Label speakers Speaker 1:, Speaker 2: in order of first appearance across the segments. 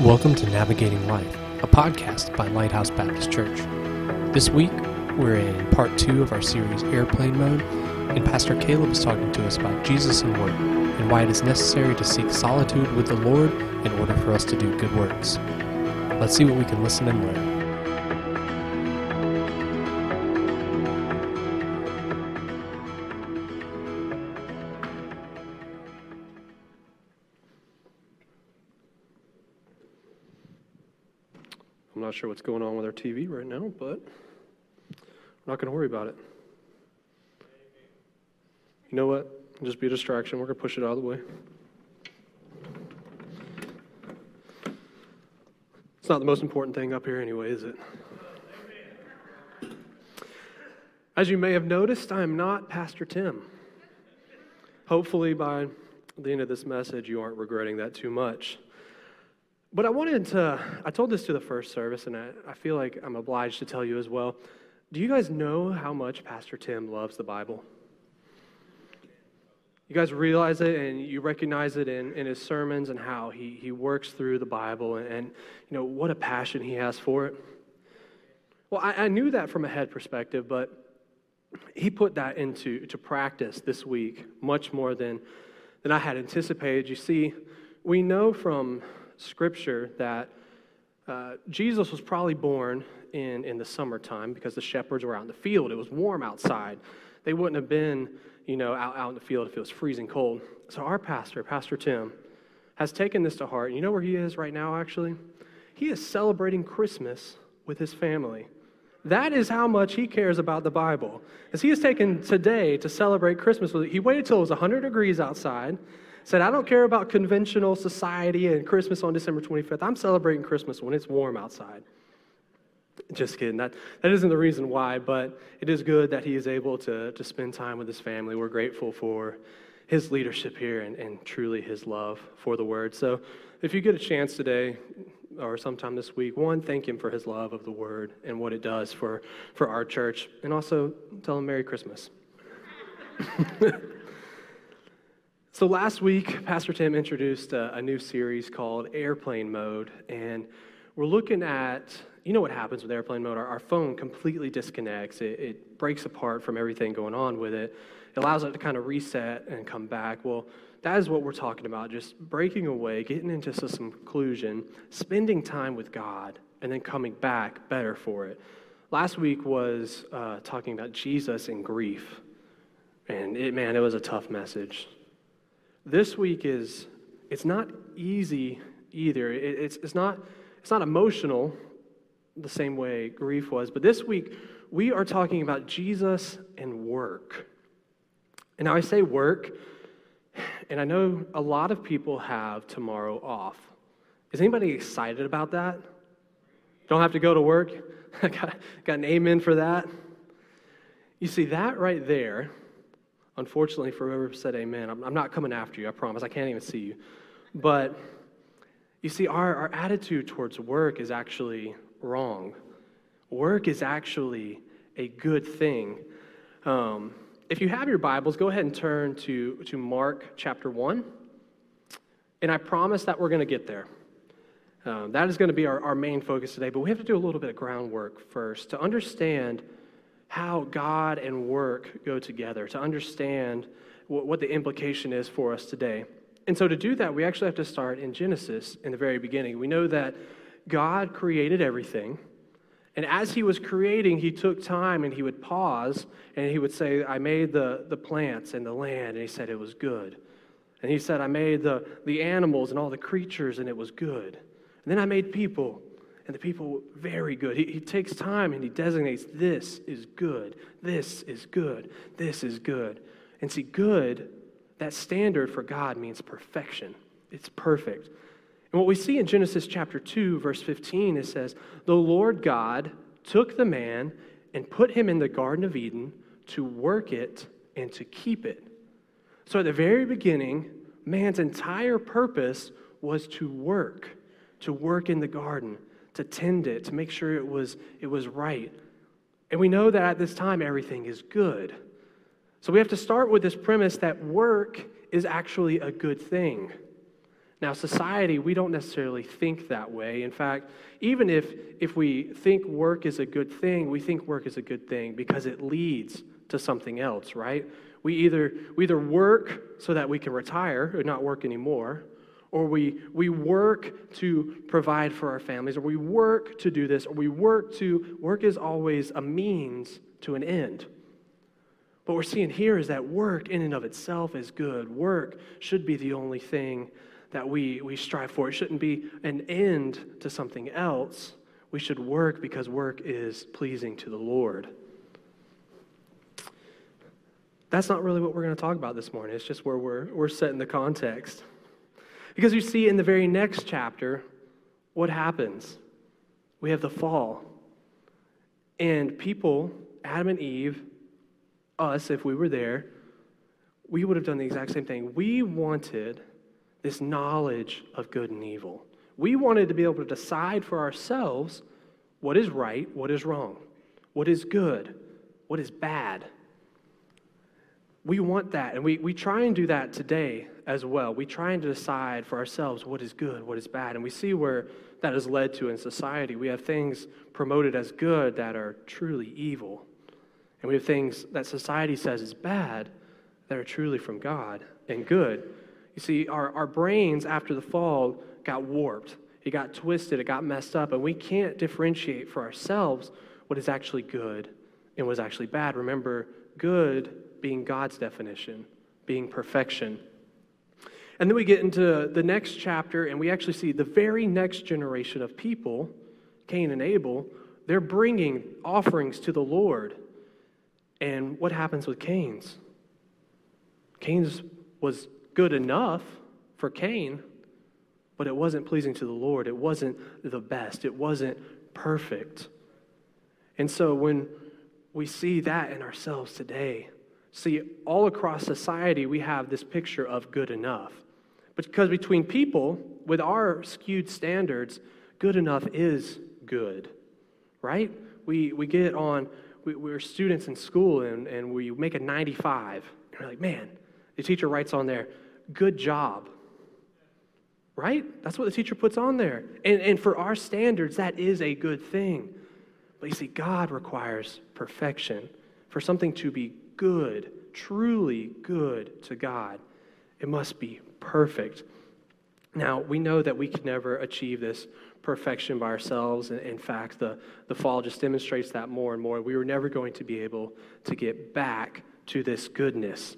Speaker 1: Welcome to Navigating Life, a podcast by Lighthouse Baptist Church. This week, we're in part two of our series Airplane Mode, and Pastor Caleb is talking to us about Jesus and work and why it is necessary to seek solitude with the Lord in order for us to do good works. Let's see what we can listen and learn.
Speaker 2: Sure what's going on with our TV right now, but we're not going to worry about it. You know what? Just be a distraction. We're going to push it out of the way. It's not the most important thing up here, anyway, is it? As you may have noticed, I am not Pastor Tim. Hopefully, by the end of this message, you aren't regretting that too much. But I wanted to, I told this to the first service, and I, I feel like I'm obliged to tell you as well. Do you guys know how much Pastor Tim loves the Bible? You guys realize it and you recognize it in, in his sermons and how he, he works through the Bible and, and you know what a passion he has for it. Well, I, I knew that from a head perspective, but he put that into to practice this week much more than, than I had anticipated. You see, we know from Scripture that uh, Jesus was probably born in, in the summertime because the shepherds were out in the field. It was warm outside. They wouldn't have been, you know, out, out in the field if it was freezing cold. So our pastor, Pastor Tim, has taken this to heart. You know where he is right now, actually? He is celebrating Christmas with his family. That is how much he cares about the Bible. As he has taken today to celebrate Christmas, he waited till it was 100 degrees outside said, I don't care about conventional society and Christmas on December 25th. I'm celebrating Christmas when it's warm outside. Just kidding. That, that isn't the reason why, but it is good that he is able to, to spend time with his family. We're grateful for his leadership here and, and truly his love for the word. So if you get a chance today or sometime this week, one, thank him for his love of the word and what it does for, for our church. And also tell him Merry Christmas. So, last week, Pastor Tim introduced a, a, new series called Airplane Mode. And we're looking at, you know what happens with airplane mode? Our, our phone completely disconnects, it, it, breaks apart from everything going on with it. It allows it to kind of reset and come back. Well, that is what we're talking about just breaking away, getting into some conclusion, spending time with God, and then coming back better for it. Last week was uh, talking about Jesus and grief. And it, man, it was a tough message this week is, it's not easy either. It, it's, it's, not, it's not emotional the same way grief was, but this week we are talking about Jesus and work. And now I say work, and I know a lot of people have tomorrow off. Is anybody excited about that? Don't have to go to work? got, got an amen for that? You see, that right there Unfortunately, for whoever said amen, I'm, I'm not coming after you, I promise. I can't even see you. But you see, our, our attitude towards work is actually wrong. Work is actually a good thing. Um, if you have your Bibles, go ahead and turn to, to Mark chapter 1. And I promise that we're going to get there. Um, that is going to be our, our main focus today, but we have to do a little bit of groundwork first to understand how God and work go together, to understand what, what the implication is for us today. And so, to do that, we actually have to start in Genesis in the very beginning. We know that God created everything. And as he was creating, he took time and he would pause and he would say, I made the, the plants and the land. And he said, It was good. And he said, I made the, the animals and all the creatures and it was good. And then I made people and the people very good. He, he takes time and he designates this is good, this is good, this is good. And see, good, that standard for God means perfection. It's perfect. And what we see in Genesis chapter 2, verse 15, it says, The Lord God took the man and put him in the Garden of Eden to work it and to keep it. So at the very beginning, man's entire purpose was to work, to work in the garden to tend it, to make sure it was, it was right. And we know that at this time, everything is good. So we have to start with this premise that work is actually a good thing. Now, society, we don't necessarily think that way. In fact, even if, if we think work is a good thing, we think work is a good thing because it leads to something else, right? We either, we either work so that we can retire or not work anymore, or we, we work to provide for our families, or we work to do this, or we work to, work is always a means to an end. What we're seeing here is that work in and of itself is good. Work should be the only thing that we, we strive for. It shouldn't be an end to something else. We should work because work is pleasing to the Lord. That's not really what we're going to talk about this morning. It's just where we're, we're setting the context. Because you see, in the very next chapter, what happens? We have the fall. And people, Adam and Eve, us, if we were there, we would have done the exact same thing. We wanted this knowledge of good and evil. We wanted to be able to decide for ourselves what is right, what is wrong, what is good, what is bad. We want that, and we, we try and do that today as well. We try and decide for ourselves what is good, what is bad, and we see where that has led to in society. We have things promoted as good that are truly evil. And we have things that society says is bad that are truly from God and good. You see, our, our brains after the fall got warped, it got twisted, it got messed up, and we can't differentiate for ourselves what is actually good and what is actually bad. Remember, good being God's definition, being perfection. And then we get into the next chapter, and we actually see the very next generation of people, Cain and Abel, they're bringing offerings to the Lord. And what happens with Cain's? Cain's was good enough for Cain, but it wasn't pleasing to the Lord. It wasn't the best. It wasn't perfect. And so when we see that in ourselves today, see all across society, we have this picture of good enough. Because between people, with our skewed standards, good enough is good, right? We, we get on we, we're students in school and, and we make a 95. And we're like, man, the teacher writes on there, good job. Right? That's what the teacher puts on there. And, and for our standards, that is a good thing. But you see, God requires perfection. For something to be good, truly good to God, it must be perfect. Now, we know that we can never achieve this perfection by ourselves. In fact, the, the fall just demonstrates that more and more. We were never going to be able to get back to this goodness.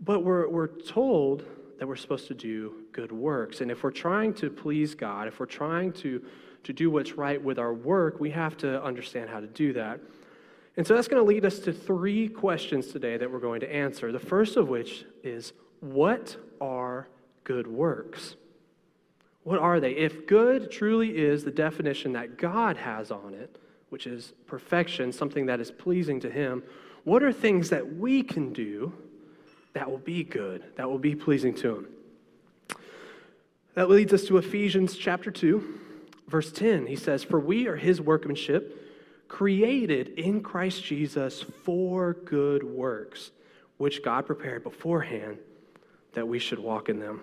Speaker 2: But we're, we're told that we're supposed to do good works. And if we're trying to please God, if we're trying to, to do what's right with our work, we have to understand how to do that. And so that's going to lead us to three questions today that we're going to answer. The first of which is what are good works? What are they? If good truly is the definition that God has on it, which is perfection, something that is pleasing to Him, what are things that we can do that will be good, that will be pleasing to Him? That leads us to Ephesians chapter 2, verse 10. He says, For we are His workmanship, created in Christ Jesus for good works, which God prepared beforehand that we should walk in them.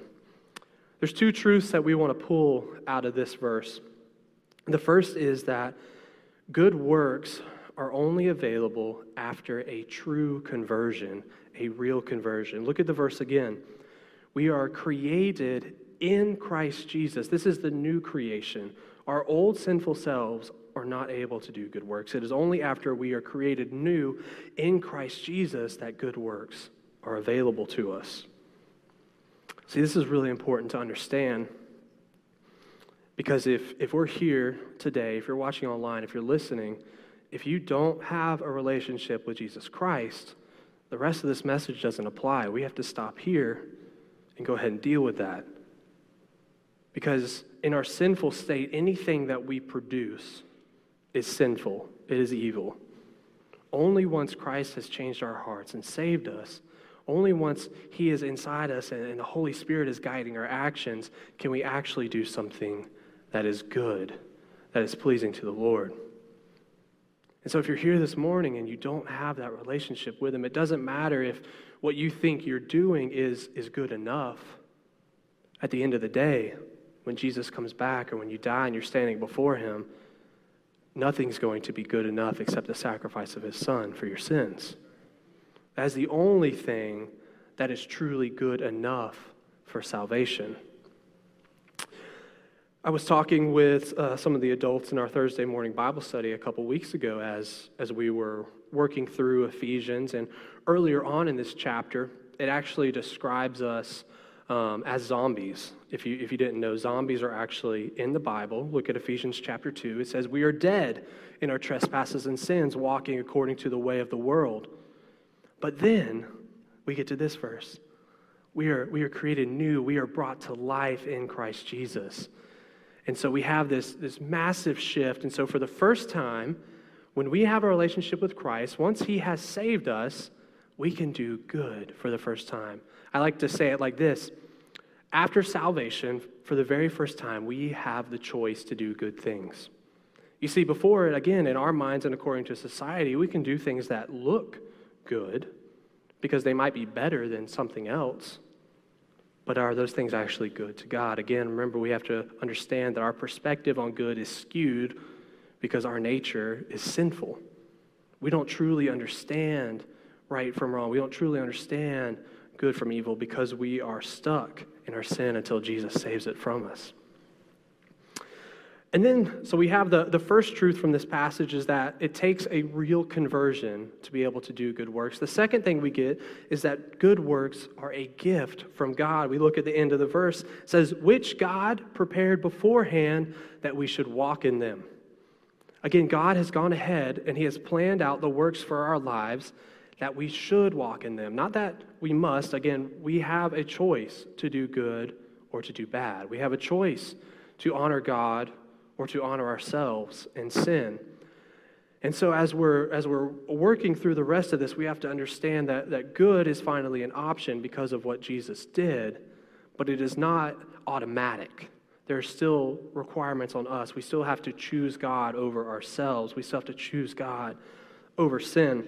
Speaker 2: There's two truths that we want to pull out of this verse. The first is that good works are only available after a true conversion, a real conversion. Look at the verse again. We are created in Christ Jesus. This is the new creation. Our old sinful selves are not able to do good works. It is only after we are created new in Christ Jesus that good works are available to us. See, this is really important to understand because if, if we're here today, if you're watching online, if you're listening, if you don't have a relationship with Jesus Christ, the rest of this message doesn't apply. We have to stop here and go ahead and deal with that. Because in our sinful state, anything that we produce is sinful, it is evil. Only once Christ has changed our hearts and saved us only once He is inside us and, the Holy Spirit is guiding our actions can we actually do something that is good, that is pleasing to the Lord. And so, if you're here this morning and you don't have that relationship with Him, it doesn't matter if what you think you're doing is, is good enough. At the end of the day, when Jesus comes back or when you die and you're standing before him, nothing's going to be good enough except the sacrifice of his son for your sins. Is the only thing that is truly good enough for salvation. I was talking with uh, some of the adults in our Thursday morning Bible study a couple weeks ago as, as we were working through Ephesians. And earlier on in this chapter, it actually describes us um, as zombies. If you, if you didn't know, zombies are actually in the Bible. Look at Ephesians chapter 2. It says, We are dead in our trespasses and sins, walking according to the way of the world. But then we get to this verse. We are, we are created new. We are brought to life in Christ Jesus. And so we have this, this massive shift. And so, for the first time, when we have a relationship with Christ, once He has saved us, we can do good for the first time. I like to say it like this After salvation, for the very first time, we have the choice to do good things. You see, before, it, again, in our minds and according to society, we can do things that look good because they might be better than something else. But are those things actually good to God? Again, remember, we have to understand that our perspective on good is skewed because our nature is sinful. We don't truly understand right from wrong. We don't truly understand good from evil because we are stuck in our sin until Jesus saves it from us. And then, so we have the, the first truth from this passage is that it takes a real conversion to be able to do good works. The second thing we get is that good works are a gift from God. We look at the end of the verse, it says, which God prepared beforehand that we should walk in them. Again, God has gone ahead and He has planned out the works for our lives that we should walk in them. Not that we must. Again, we have a choice to do good or to do bad. We have a choice to honor God or to honor ourselves and sin. And so as we're as we're working through the rest of this, we have to understand that, that good is finally an option because of what Jesus did, but it is not automatic. There are still requirements on us. We still have to choose God over ourselves. We still have to choose God over sin.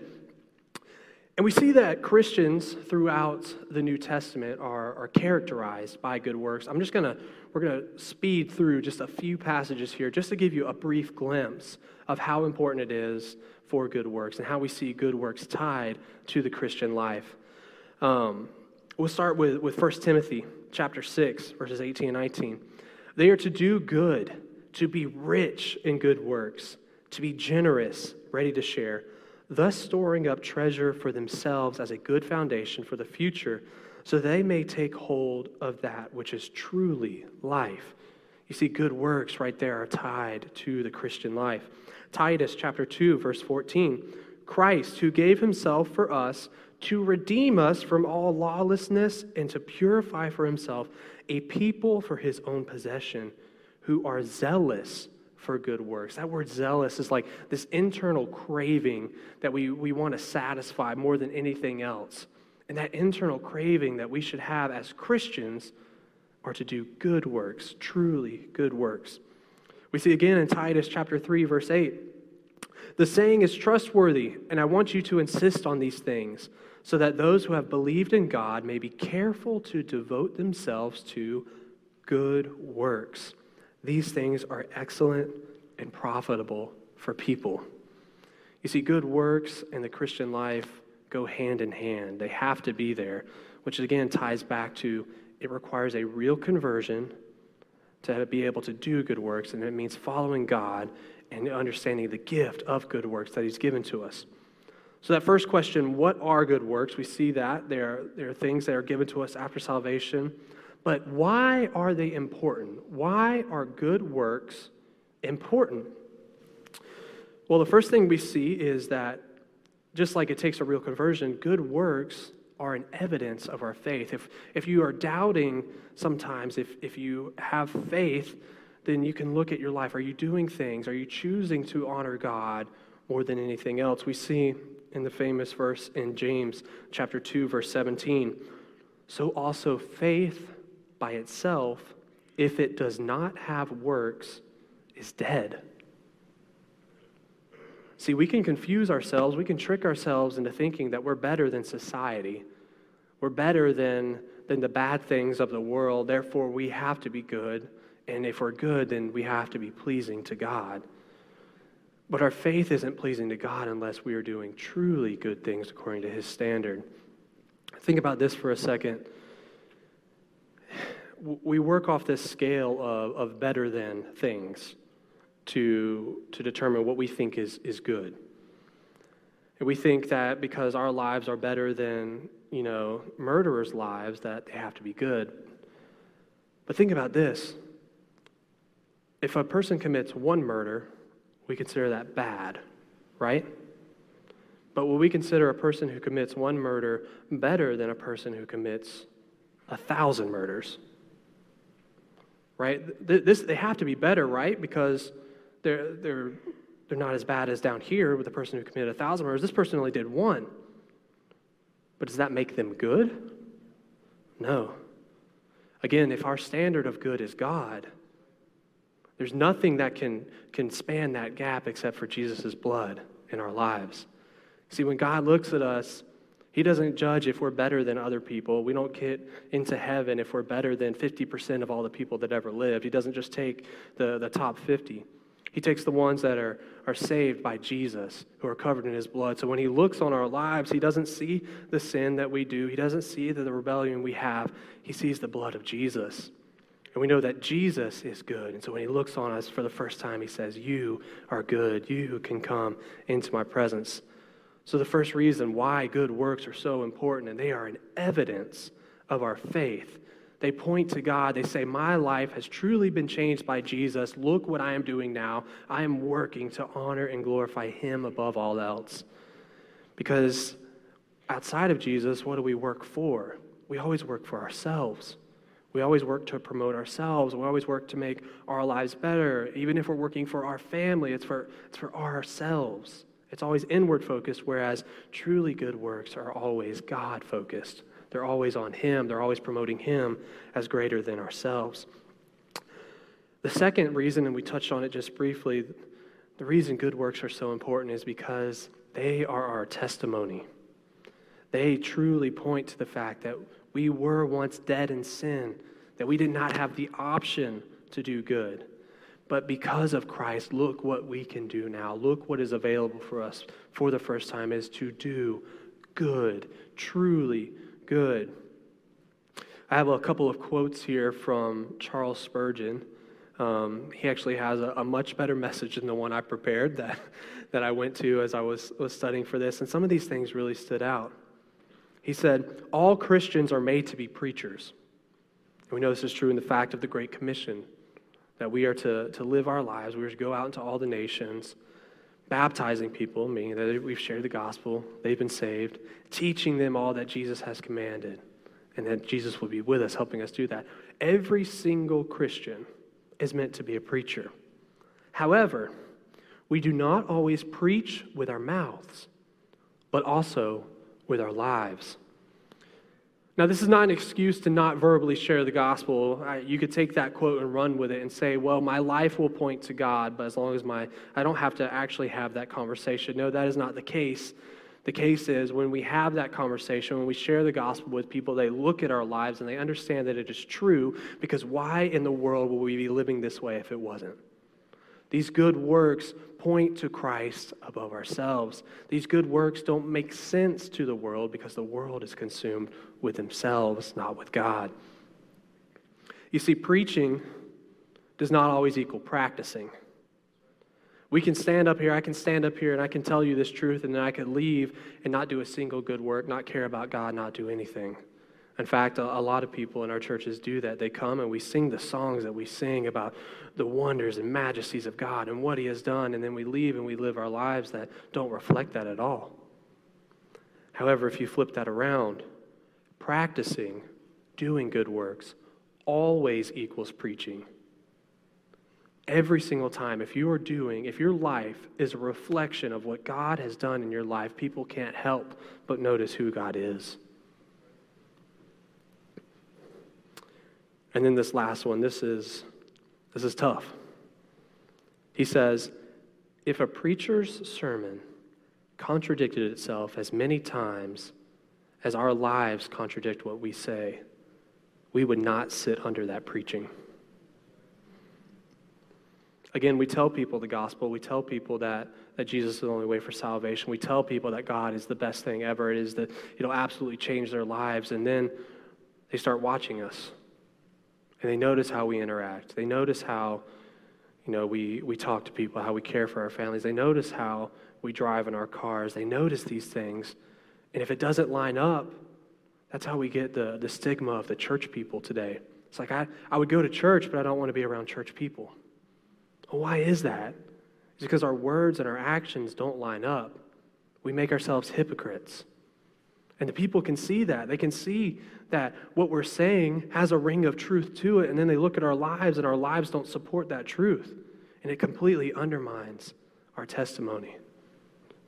Speaker 2: And we see that Christians throughout the New Testament are, are characterized by good works. I'm just going to, we're going to speed through just a few passages here just to give you a brief glimpse of how important it is for good works and how we see good works tied to the Christian life. Um, we'll start with, with 1 Timothy chapter 6, verses 18 and 19. They are to do good, to be rich in good works, to be generous, ready to share thus storing up treasure for themselves as a good foundation for the future, so they may take hold of that which is truly life. You see, good works right there are tied to the Christian life. Titus chapter 2, verse 14 Christ, who gave himself for us to redeem us from all lawlessness and to purify for himself a people for his own possession who are zealous for good works. That word zealous is like this internal craving that we, we want to satisfy more than anything else. And that internal craving that we should have as Christians are to do good works, truly good works. We see again in Titus chapter 3, verse 8. The saying is trustworthy, and I want you to insist on these things, so that those who have believed in God may be careful to devote themselves to good works. These things are excellent and profitable for people. You see, good works in the Christian life go hand in hand. They have to be there, which again ties back to it requires a real conversion to be able to do good works, and it means following God and understanding the gift of good works that He's given to us. So, that first question, what are good works? We see that there, there are things that are given to us after salvation. But why are they important? Why are good works important? Well, the first thing we see is that just like it takes a real conversion, good works are an evidence of our faith. If, if you are doubting sometimes, if, if you have faith, then you can look at your life. Are you doing things? Are you choosing to honor God more than anything else? We see in the famous verse in James chapter 2 verse 17, so also faith by itself, if it does not have works, is dead. See, we can confuse ourselves, we can trick ourselves into thinking that we're better than society. We're better than, than the bad things of the world. Therefore, we have to be good. And if we're good, then we have to be pleasing to God. But our faith isn't pleasing to God unless we are doing truly good things according to His standard. Think about this for a second. We work off this scale of, of better than things to, to determine what we think is, is good. And we think that because our lives are better than, you know, murderers' lives, that they have to be good. But think about this. If a person commits one murder, we consider that bad, right? But will we consider a person who commits one murder better than a person who commits a thousand murders? Right? This, they have to be better, right? Because they're, they're, they're not as bad as down here with the person who committed a thousand murders. This person only did one. But does that make them good? No. Again, if our standard of good is God, there's nothing that can, can span that gap except for Jesus' blood in our lives. See, when God looks at us, He doesn't judge if we're better than other people. We don't get into heaven if we're better than 50% of all the people that ever lived. He doesn't just take the, the top 50. He takes the ones that are, are saved by Jesus, who are covered in his blood. So when he looks on our lives, he doesn't see the sin that we do, he doesn't see the, the rebellion we have. He sees the blood of Jesus. And we know that Jesus is good. And so when he looks on us for the first time, he says, You are good. You can come into my presence. So, the first reason why good works are so important, and they are an evidence of our faith, they point to God. They say, My life has truly been changed by Jesus. Look what I am doing now. I am working to honor and glorify Him above all else. Because outside of Jesus, what do we work for? We always work for ourselves. We always work to promote ourselves. We always work to make our lives better. Even if we're working for our family, it's for, it's for ourselves. It's always inward focused, whereas truly good works are always God focused. They're always on Him, they're always promoting Him as greater than ourselves. The second reason, and we touched on it just briefly, the reason good works are so important is because they are our testimony. They truly point to the fact that we were once dead in sin, that we did not have the option to do good. But because of Christ, look what we can do now. Look what is available for us for the first time is to do good, truly good. I have a couple of quotes here from Charles Spurgeon. Um, he actually has a, a, much better message than the one I prepared that, that I went to as I was, was studying for this. And some of these things really stood out. He said, All Christians are made to be preachers. And we know this is true in the fact of the Great Commission that we are to, to live our lives, we are to go out into all the nations baptizing people, meaning that we've shared the gospel, they've been saved, teaching them all that Jesus has commanded, and that Jesus will be with us, helping us do that. Every single Christian is meant to be a preacher. However, we do not always preach with our mouths, but also with our lives. Now, this is not an excuse to not verbally share the gospel. You could take that quote and run with it and say, well, my life will point to God, but as long as my, I don't have to actually have that conversation. No, that is not the case. The case is when we have that conversation, when we share the gospel with people, they look at our lives and they understand that it is true because why in the world would we be living this way if it wasn't? These good works point to Christ above ourselves. These good works don't make sense to the world because the world is consumed with themselves, not with God. You see, preaching does not always equal practicing. We can stand up here, I can stand up here, and I can tell you this truth, and then I could leave and not do a single good work, not care about God, not do anything. In fact, a, a, lot of people in our churches do that. They come and we sing the songs that we sing about the wonders and majesties of God and what He has done, and then we leave and we live our lives that don't reflect that at all. However, if you flip that around, practicing, doing good works, always equals preaching. Every single time, if you are doing, if your life is a reflection of what God has done in your life, people can't help but notice who God is. And then this last one, this is, this is tough. He says, if a preacher's sermon contradicted itself as many times as our lives contradict what we say, we would not sit under that preaching. Again, we tell people the gospel. We tell people that, that Jesus is the only way for salvation. We tell people that God is the best thing ever. It is that it'll absolutely change their lives. And then they start watching us. And they notice how we interact. They notice how, you know, we, we talk to people, how we care for our families. They notice how we drive in our cars. They notice these things. And if it doesn't line up, that's how we get the, the stigma of the church people today. It's like, I, I would go to church, but I don't want to be around church people. Well, why is that? It's because our words and our actions don't line up. We make ourselves hypocrites. And the people can see that. They can see that what we're saying has a ring of truth to it, and then they look at our lives, and our lives don't support that truth. And it completely undermines our testimony.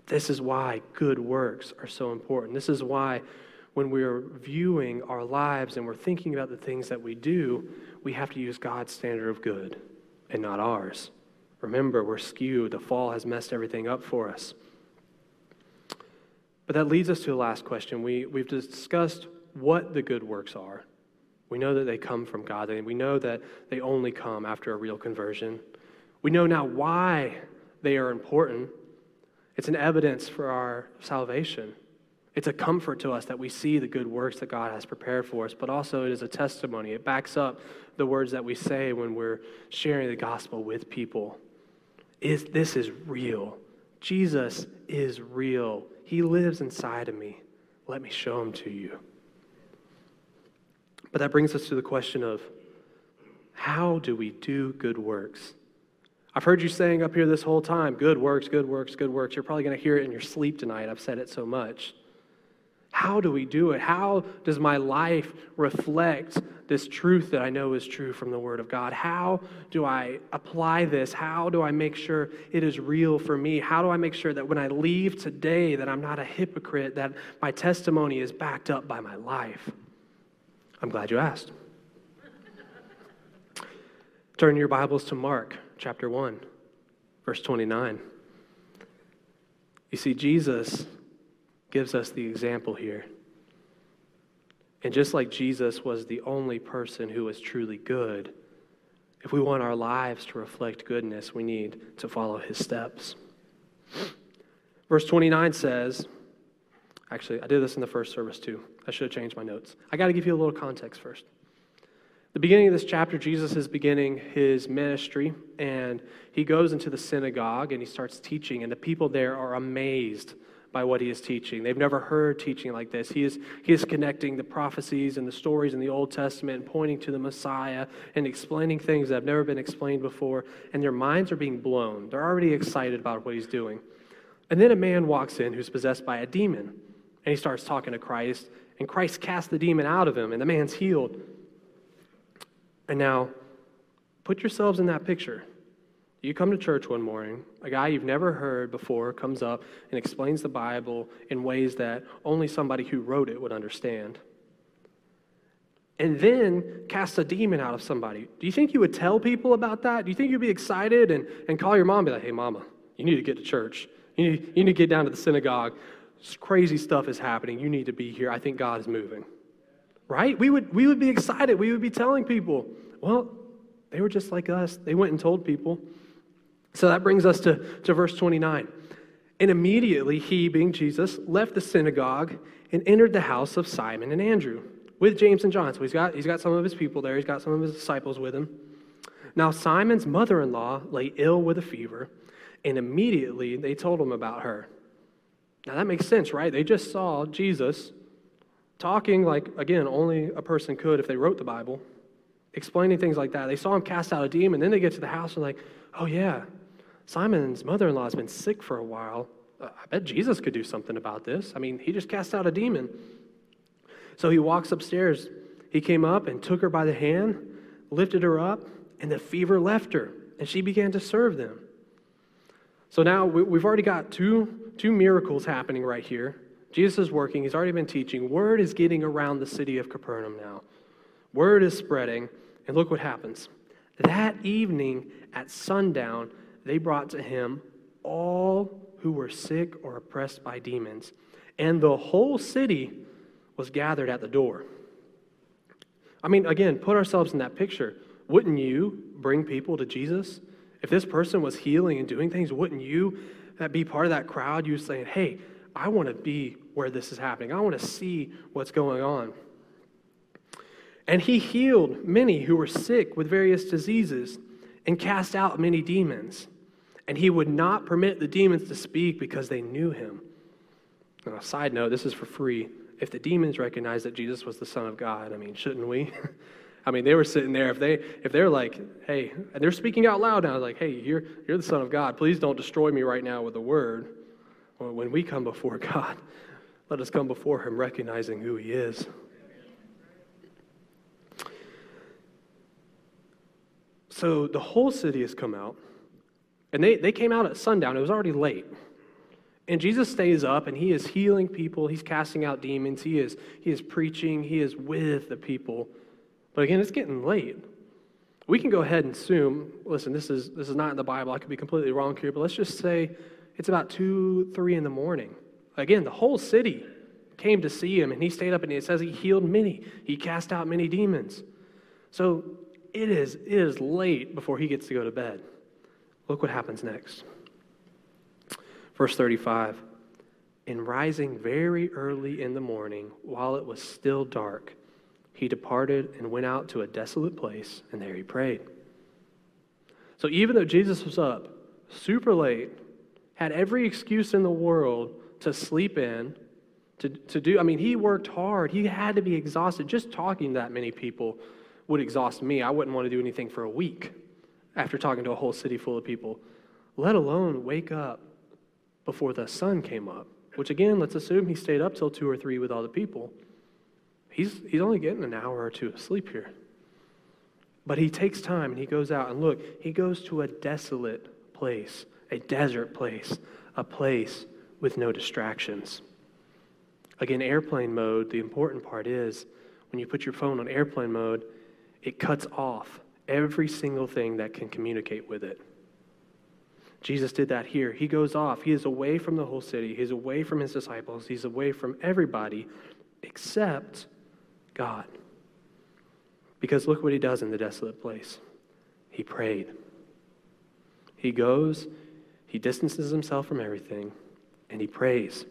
Speaker 2: This is why good works are so important. This is why when we're viewing our lives and we're thinking about the things that we do, we have to use God's standard of good and not ours. Remember, we're skewed. The fall has messed everything up for us. But that leads us to the last question. We, we've discussed what the good works are. We know that they come from God, and we know that they only come after a real conversion. We know now why they are important. It's an evidence for our salvation. It's a comfort to us that we see the good works that God has prepared for us, but also it is a testimony. It backs up the words that we say when we're sharing the gospel with people. Is this is real. Jesus is real. He lives inside of me. Let me show him to you. But that brings us to the question of how do we do good works? I've heard you saying up here this whole time, good works, good works, good works. You're probably going to hear it in your sleep tonight. I've said it so much. How do we do it? How does my life reflect this truth that I know is true from the Word of God? How do I apply this? How do I make sure it is real for me? How do I make sure that when I leave today that I'm not a hypocrite, that my testimony is backed up by my life? I'm glad you asked. Turn your Bibles to Mark chapter 1, verse 29. You see, Jesus gives us the example here. And just like Jesus was the only person who was truly good, if we want our lives to reflect goodness, we need to follow his steps. Verse 29 says, actually, I did this in the first service too. I should have changed my notes. I got to give you a little context first. The beginning of this chapter, Jesus is beginning his ministry, and he goes into the synagogue and he starts teaching, and the people there are amazed by what he is teaching. They've never heard teaching like this. He is, he is connecting the prophecies and the stories in the Old Testament and pointing to the Messiah and explaining things that have never been explained before, and their minds are being blown. They're already excited about what he's doing. And then a man walks in who's possessed by a demon, and he starts talking to Christ, and Christ casts the demon out of him, and the man's healed. And now, put yourselves in that picture. You come to church one morning, a guy you've never heard before comes up and explains the Bible in ways that only somebody who wrote it would understand. And then casts a demon out of somebody. Do you think you would tell people about that? Do you think you'd be excited and, and call your mom and be like, hey, mama, you need to get to church. You need, you need to get down to the synagogue. This crazy stuff is happening. You need to be here. I think God is moving. Right? We would, we would be excited. We would be telling people, well, they were just like us. They went and told people. So that brings us to, to verse 29. And immediately he, being Jesus, left the synagogue and entered the house of Simon and Andrew with James and John. So he's got, he's got some of his people there, he's got some of his disciples with him. Now, Simon's mother in law lay ill with a fever, and immediately they told him about her. Now, that makes sense, right? They just saw Jesus talking like, again, only a person could if they wrote the Bible, explaining things like that. They saw him cast out a demon, then they get to the house and, like, oh, yeah, Simon's mother in law has been sick for a while. Uh, I bet Jesus could do something about this. I mean, he just cast out a demon. So he walks upstairs. He came up and took her by the hand, lifted her up, and the fever left her, and she began to serve them. So now we've already got two, two miracles happening right here. Jesus is working, he's already been teaching. Word is getting around the city of Capernaum now. Word is spreading, and look what happens. That evening at sundown, they brought to him all who were sick or oppressed by demons, and the whole city was gathered at the door. I mean, again, put ourselves in that picture. Wouldn't you bring people to Jesus? If this person was healing and doing things, wouldn't you be part of that crowd? You saying, hey, I want to be where this is happening. I want to see what's going on. And he healed many who were sick with various diseases and cast out many demons. And he would not permit the demons to speak because they knew him. Now, a side note, this is for free. If the demons recognized that Jesus was the Son of God, I mean, shouldn't we? I mean, they were sitting there. If they if they're like, hey, and they're speaking out loud now, like, hey, you're you're the Son of God. Please don't destroy me right now with a word. when we come before God, let us come before Him recognizing who He is. So the whole city has come out, and they, they came out at sundown. It was already late. And Jesus stays up and he is healing people, he's casting out demons, he is, he is preaching, he is with the people. But again, it's getting late. We can go ahead and assume, listen, this is this is not in the Bible. I could be completely wrong here, but let's just say it's about two, three in the morning. Again, the whole city came to see him, and he stayed up and it says he healed many. He cast out many demons. So it is, it is late before he gets to go to bed. Look what happens next. Verse 35 In rising very early in the morning, while it was still dark, he departed and went out to a desolate place, and there he prayed. So even though Jesus was up super late, had every excuse in the world to sleep in, to, to do, I mean, he worked hard. He had to be exhausted. Just talking to that many people would exhaust me. I wouldn't want to do anything for a week after talking to a whole city full of people, let alone wake up before the sun came up, which again, let's assume he stayed up till two or three with all the people. He's, he's only getting an hour or two of sleep here. But he takes time and he goes out and look, he goes to a desolate place, a desert place, a place with no distractions. Again, airplane mode, the important part is when you put your phone on airplane mode, it cuts off every single thing that can communicate with it. Jesus did that here. He goes off. He is away from the whole city. He's away from his disciples. He's away from everybody except God. Because look what he does in the desolate place. He prayed. He goes, he distances himself from everything, and he prays.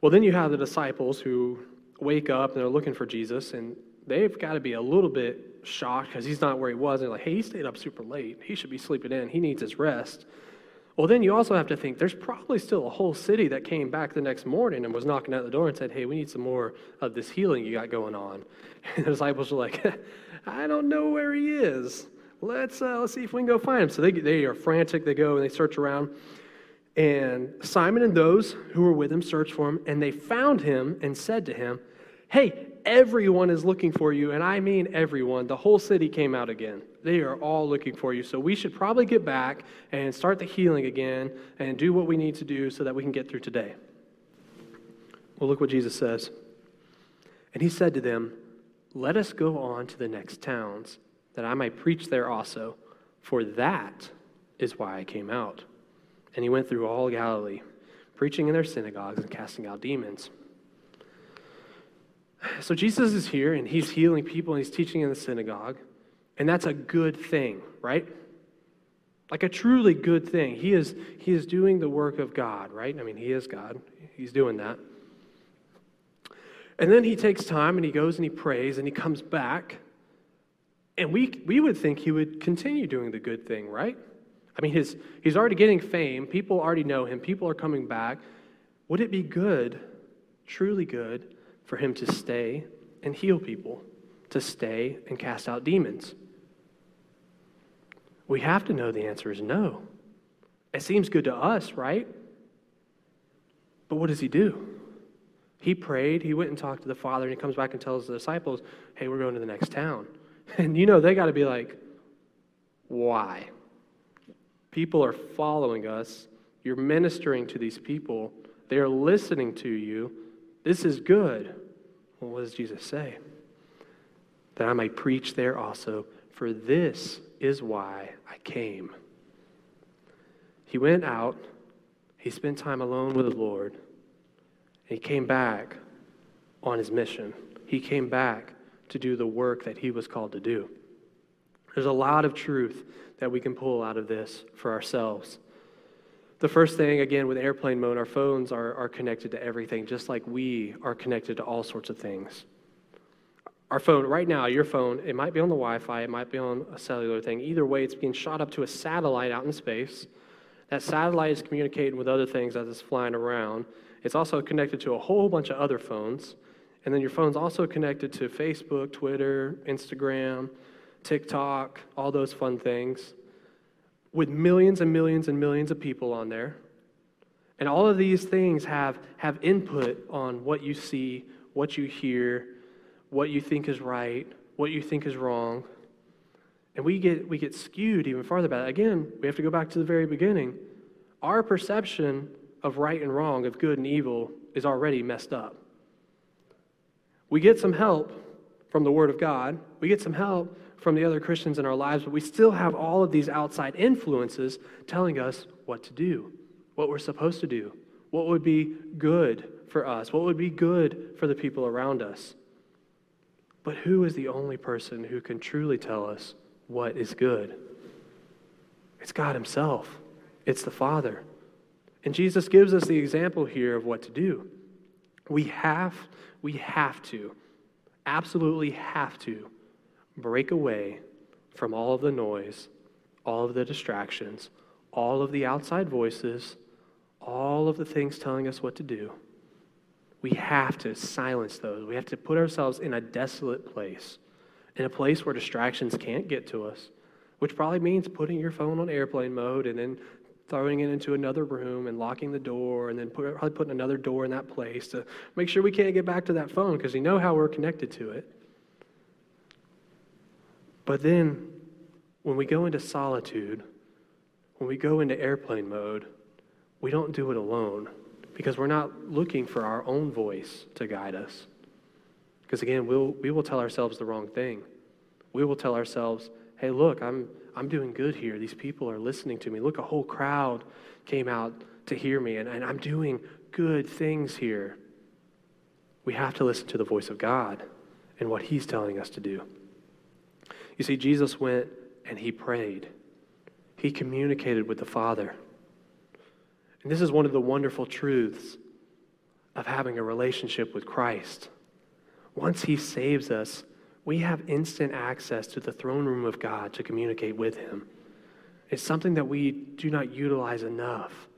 Speaker 2: Well, then you have the disciples who wake up and they're looking for Jesus, and they've got to be a little bit shocked because he's not where he was. They're like, hey, he stayed up super late. He should be sleeping in. He needs his rest. Well, then you also have to think there's probably still a whole city that came back the next morning and was knocking at the door and said, Hey, we need some more of this healing you got going on. And the disciples were like, I don't know where he is. Let's, uh, let's see if we can go find him. So they, they are frantic. They go and they search around. And Simon and those who were with him searched for him, and they found him and said to him, Hey, everyone is looking for you, and I mean everyone. The whole city came out again. They are all looking for you. So we should probably get back and start the healing again and do what we need to do so that we can get through today. Well, look what Jesus says. And he said to them, Let us go on to the next towns, that I might preach there also, for that is why I came out. And he went through all Galilee, preaching in their synagogues and casting out demons. So Jesus is here and he's healing people and he's teaching in the synagogue. And that's a good thing, right? Like a truly good thing. He is, he is doing the work of God, right? I mean, he is God. He's doing that. And then he takes time and he goes and he prays and he comes back. And we, we would think he would continue doing the good thing, right? I mean, his, he's already getting fame. People already know him. People are coming back. Would it be good, truly good, for him to stay and heal people, to stay and cast out demons? We have to know the answer is no. It seems good to us, right? But what does he do? He prayed, he went and talked to the Father, and he comes back and tells the disciples, hey, we're going to the next town. And you know, they got to be like, why? People are following us. You're ministering to these people. They are listening to you. This is good. Well, what does Jesus say? That I might preach there also, for this is why I came. He went out, he spent time alone with the Lord, and he came back on his mission he came back to do the work that he was called to do. There's a lot of truth that we can pull out of this for ourselves. The first thing, again, with airplane mode, our phones are, are connected to everything, just like we are connected to all sorts of things. Our phone, right now, your phone, it might be on the Wi Fi, it might be on a cellular thing. Either way, it's being shot up to a satellite out in space. That satellite is communicating with other things as it's flying around. It's also connected to a whole bunch of other phones. And then your phone's also connected to Facebook, Twitter, Instagram, TikTok, all those fun things with millions and millions and millions of people on there. And all of these things have, have input on what you see, what you hear, what you think is right, what you think is wrong. And we get, we get skewed even farther about it. Again, we have to go back to the very beginning. Our perception of right and wrong, of good and evil, is already messed up. We get some help from the Word of God, we get some help from the other Christians in our lives, but we still have all of these outside influences telling us what to do, what we're supposed to do, what would be good for us, what would be good for the people around us. But who is the only person who can truly tell us what is good? It's God Himself, it's the Father. And Jesus gives us the example here of what to do. We have, we have to, absolutely have to break away from all of the noise, all of the distractions, all of the outside voices, all of the things telling us what to do. We have to silence those. We have to put ourselves in a desolate place, in a place where distractions can't get to us, which probably means putting your phone on airplane mode and then throwing it into another room and locking the door and then put, probably putting another door in that place to make sure we can't get back to that phone because you know how we're connected to it. But then, when we go into solitude, when we go into airplane mode, we don't do it alone because we're not looking for our own voice to guide us. Because again, we'll, we will tell ourselves the wrong thing. We will tell ourselves, hey, look, I'm, I'm doing good here. These people are listening to me. Look, a whole crowd came out to hear me, and, and I'm doing good things here. We have to listen to the voice of God and what He's telling us to do. You see, Jesus went and he prayed, he communicated with the Father. And this is one of the wonderful truths of having a relationship with Christ. Once he saves us, we have instant access to the throne room of God to communicate with him. It's something that we do not utilize enough.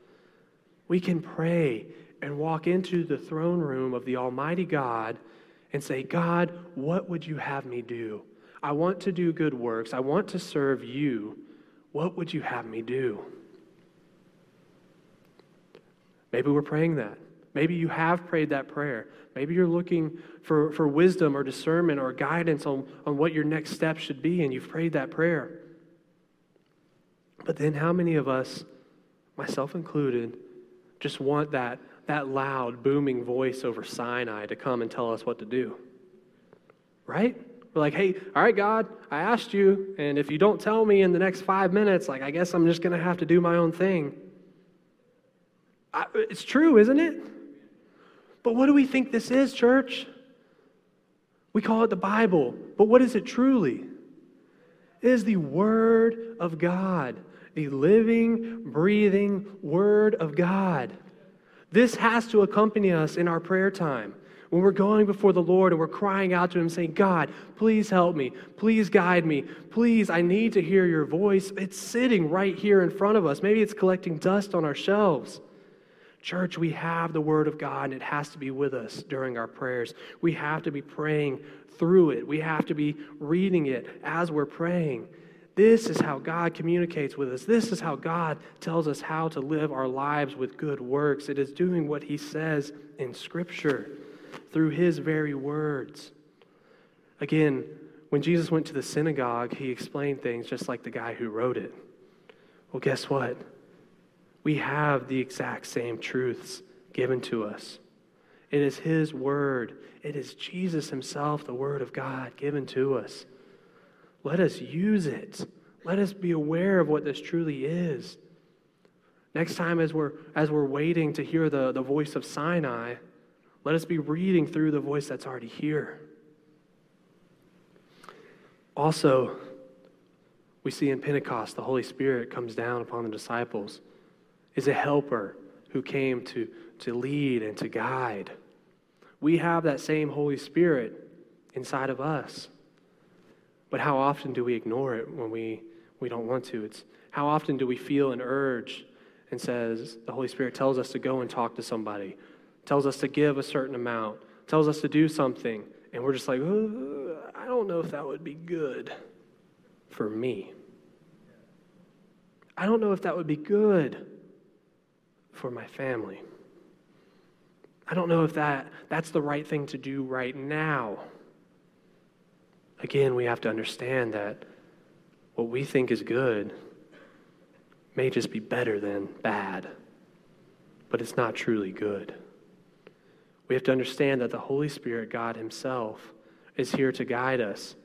Speaker 2: We can pray and walk into the throne room of the Almighty God and say, God, what would you have me do? I want to do good works. I want to serve you. What would you have me do? Maybe we're praying that. Maybe you have prayed that prayer. Maybe you're looking for, for wisdom or discernment or guidance on, on what your next step should be, and you've prayed that prayer. But then, how many of us, myself included, just want that, that loud, booming voice over Sinai to come and tell us what to do? Right? We're like, hey, all right, God, I asked you, and if you don't tell me in the next five minutes, like, I guess I'm just going to have to do my own thing. I, it's true, isn't it? But what do we think this is, church? We call it the Bible, but what is it truly? It is the Word of God, the living, breathing Word of God. This has to accompany us in our prayer time when we're going before the Lord and we're crying out to Him, saying, God, please help me. Please guide me. Please, I need to hear your voice. It's sitting right here in front of us. Maybe it's collecting dust on our shelves. Church, we have the Word of God, and it has to be with us during our prayers. We have to be praying through it, we have to be reading it as we're praying. This is how God communicates with us. This is how God tells us how to live our lives with good works. It is doing what He says in Scripture through his very words. Again, when Jesus went to the synagogue, he explained things just like the guy who wrote it. Well, guess what? We have the exact same truths given to us. It is his word, it is Jesus himself, the word of God, given to us. Let us use it. Let us be aware of what this truly is. Next time, as we're, as we're waiting to hear the, the voice of Sinai, let us be reading through the voice that's already here. Also, we see in Pentecost, the Holy Spirit comes down upon the disciples, is a helper who came to, to lead and to guide. We have that same Holy Spirit inside of us. But how often do we ignore it when we, we don't want to? It's how often do we feel an urge and says the Holy Spirit tells us to go and talk to somebody, tells us to give a certain amount, tells us to do something, and we're just like, uh, I don't know if that would be good for me. I don't know if that would be good for my family. I don't know if that, that's the right thing to do right now. Again, we have to understand that what we think is good may just be better than bad, but it's not truly good. We have to understand that the Holy Spirit, God Himself, is here to guide us,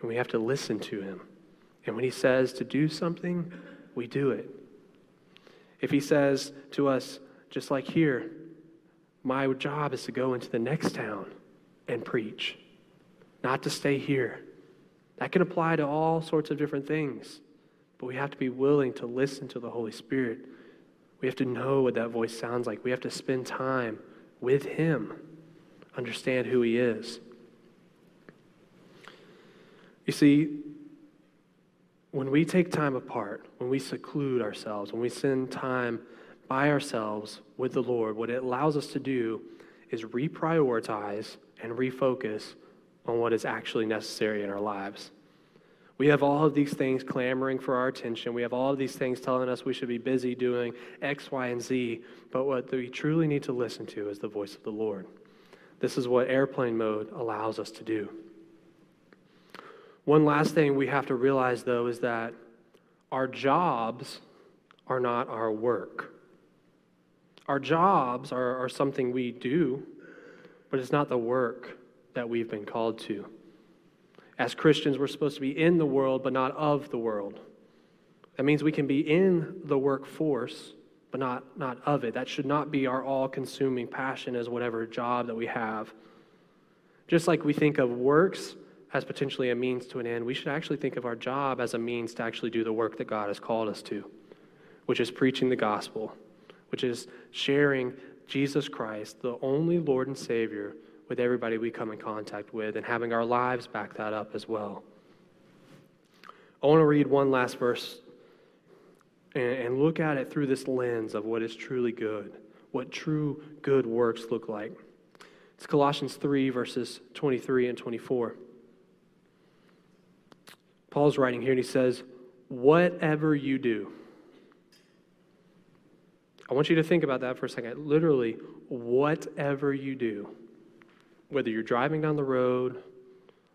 Speaker 2: and we have to listen to Him. And when He says to do something, we do it. If He says to us, just like here, my job is to go into the next town and preach, not to stay here. That can apply to all sorts of different things, but we have to be willing to listen to the Holy Spirit. We have to know what that voice sounds like. We have to spend time with Him, understand who He is. You see, when we take time apart, when we seclude ourselves, when we spend time by ourselves with the Lord, what it allows us to do is reprioritize and refocus on what is actually necessary in our lives. We have all of these things clamoring for our attention. We have all of these things telling us we should be busy doing X, Y, and Z. But what we truly need to listen to is the voice of the Lord. This is what airplane mode allows us to do. One last thing we have to realize, though, is that our jobs are not our work. Our jobs are, are something we do, but it's not the work that we've been called to. As Christians, we're supposed to be in the world, but not of the world. That means we can be in the workforce, but not, not of it. That should not be our all consuming passion as whatever job that we have. Just like we think of works as potentially a means to an end, we should actually think of our job as a means to actually do the work that God has called us to, which is preaching the gospel, which is sharing Jesus Christ, the only Lord and Savior, with everybody we come in contact with and having our lives back that up as well. I want to read one last verse and, and look at it through this lens of what is truly good, what true good works look like. It's Colossians 3, verses 23 and 24. Paul's writing here and he says, Whatever you do, I want you to think about that for a second. Literally, whatever you do, whether you're driving down the road,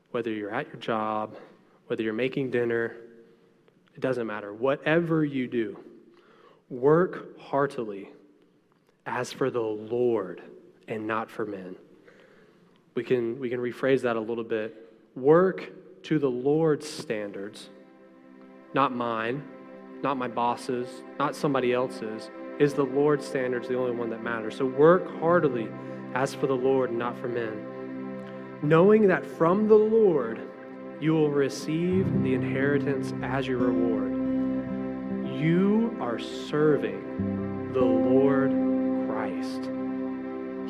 Speaker 2: whether you're at your job, whether you're making dinner, it doesn't matter. Whatever you do, work heartily as for the Lord and not for men. We can, we can rephrase that a little bit. Work to the Lord's standards, not mine, not my boss's, not somebody else's. Is the Lord's standards the only one that matters? So work heartily as for the Lord, and not for men. Knowing that from the Lord you will receive the inheritance as your reward. You are serving the Lord Christ.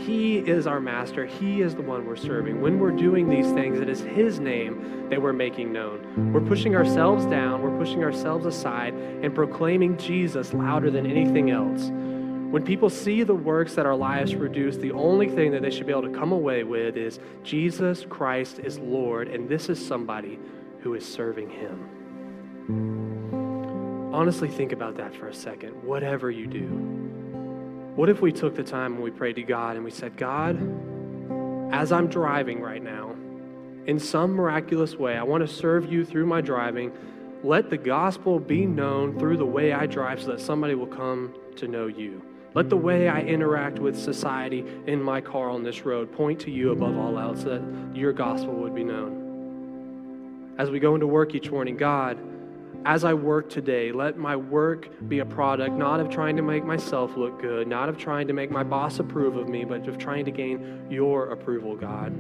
Speaker 2: He is our master. He is the one we're serving. When we're doing these things, it is His name that we're making known. We're pushing ourselves down, we're pushing ourselves aside, and proclaiming Jesus louder than anything else. When people see the works that our lives produce, the only thing that they should be able to come away with is Jesus Christ is Lord, and this is somebody who is serving Him. Honestly, think about that for a second. Whatever you do, what if we took the time and we prayed to God and we said, God, as I'm driving right now, in some miraculous way, I want to serve you through my driving. Let the gospel be known through the way I drive so that somebody will come to know you. Let the way I interact with society in my car on this road point to you above all else, that your gospel would be known. As we go into work each morning, God, as I work today, let my work be a product not of trying to make myself look good, not of trying to make my boss approve of me, but of trying to gain your approval, God.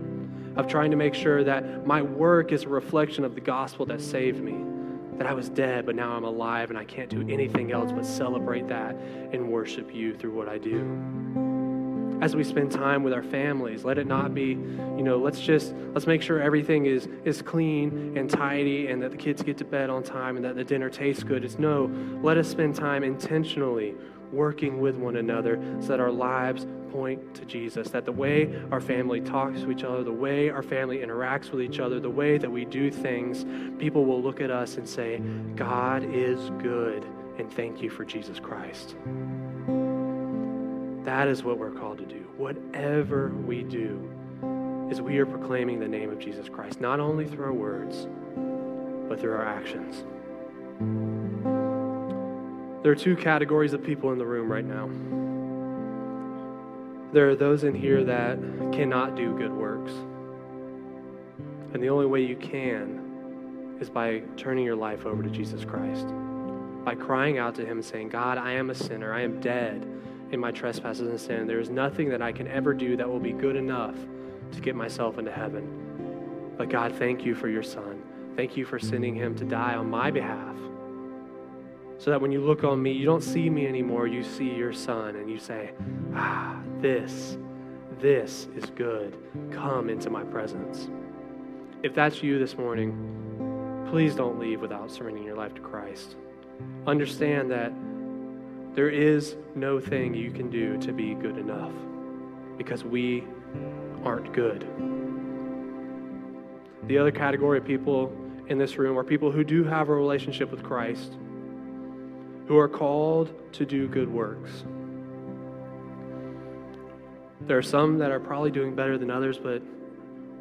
Speaker 2: of trying to make sure that my work is a reflection of the gospel that saved me. That I was dead, but now I'm alive and I can't do anything else but celebrate that and worship you through what I do. As we spend time with our families let it not be you know let's just let's make sure everything is is clean and tidy and that the kids get to bed on time and that the dinner tastes good. It's no let us spend time intentionally working with one another so that our lives point to Jesus. That the way our family talks to each other, the way our family interacts with each other, the way that we do things, people will look at us and say, God is good, and thank you for Jesus Christ. That is what we're called to do. Whatever we do, is we are proclaiming the name of Jesus Christ, not only through our words, but through our actions. There are two categories of people in the room right now. There are those in here that cannot do good works. And the only way you can is by turning your life over to Jesus Christ, by crying out to Him and saying, God, I am a sinner. I am dead in my trespasses and sin. There is nothing that I can ever do that will be good enough to get myself into heaven. But God, thank you for your Son. Thank you for sending Him to die on my behalf. So that when you look on me, you don't see me anymore. You see your Son and you say, Ah, this, this is good. Come into my presence. If that's you this morning, please don't leave without surrendering your life to Christ. Understand that there is no thing you can do to be good enough because we aren't good. The other category of people in this room are people who do have a relationship with Christ, who are called to do good works. There are some that are probably doing better than others, but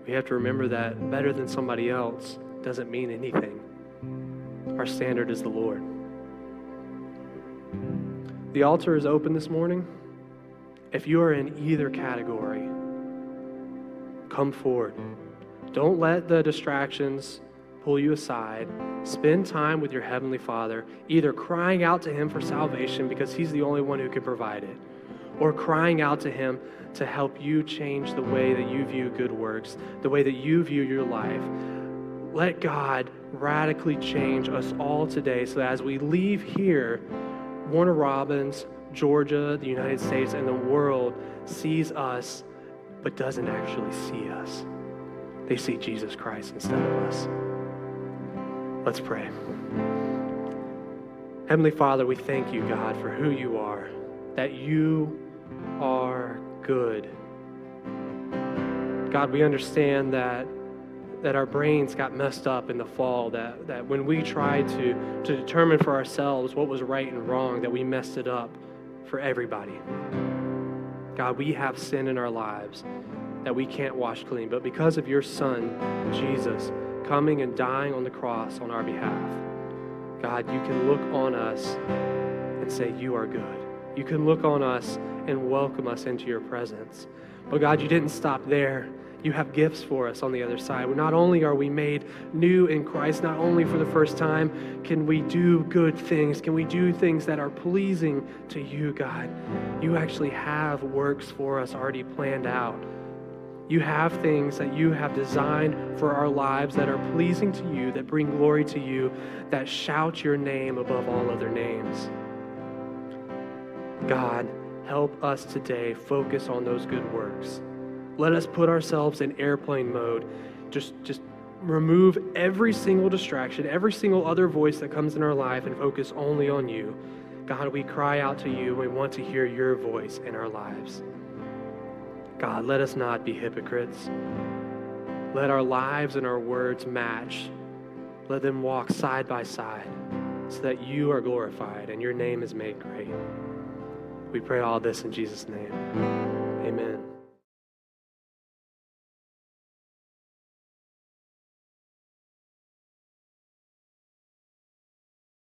Speaker 2: we have to remember that better than somebody else doesn't mean anything. Our standard is the Lord. The altar is open this morning. If you are in either category, come forward. Don't let the distractions pull you aside. Spend time with your Heavenly Father, either crying out to Him for salvation because He's the only one who can provide it, or crying out to Him to help you change the way that you view good works, the way that you view your life. Let God radically change us all today so that as we leave here, Warner Robins, Georgia, the United States, and the world sees us but doesn't actually see us. They see Jesus Christ instead of us. Let's pray. Heavenly Father, we thank you, God, for who you are, that you are good. God, we understand that that our brains got messed up in the fall, that, that when we tried to, to determine for ourselves what was right and wrong, that we messed it up for everybody. God, we have sin in our lives that we can't wash clean, but because of your Son, Jesus, coming and dying on the cross on our behalf, God, you can look on us and say, You are good. You can look on us and welcome us into your presence. But God, you didn't stop there. You have gifts for us on the other side. Not only are we made new in Christ, not only for the first time can we do good things, can we do things that are pleasing to you, God. You actually have works for us already planned out. You have things that you have designed for our lives that are pleasing to you, that bring glory to you, that shout your name above all other names. God, help us today focus on those good works. Let us put ourselves in airplane mode. Just, just remove every single distraction, every single other voice that comes in our life, and focus only on you. God, we cry out to you. We want to hear your voice in our lives. God, let us not be hypocrites. Let our lives and our words match. Let them walk side by side so that you are glorified and your name is made great. We pray all this in Jesus' name. Amen.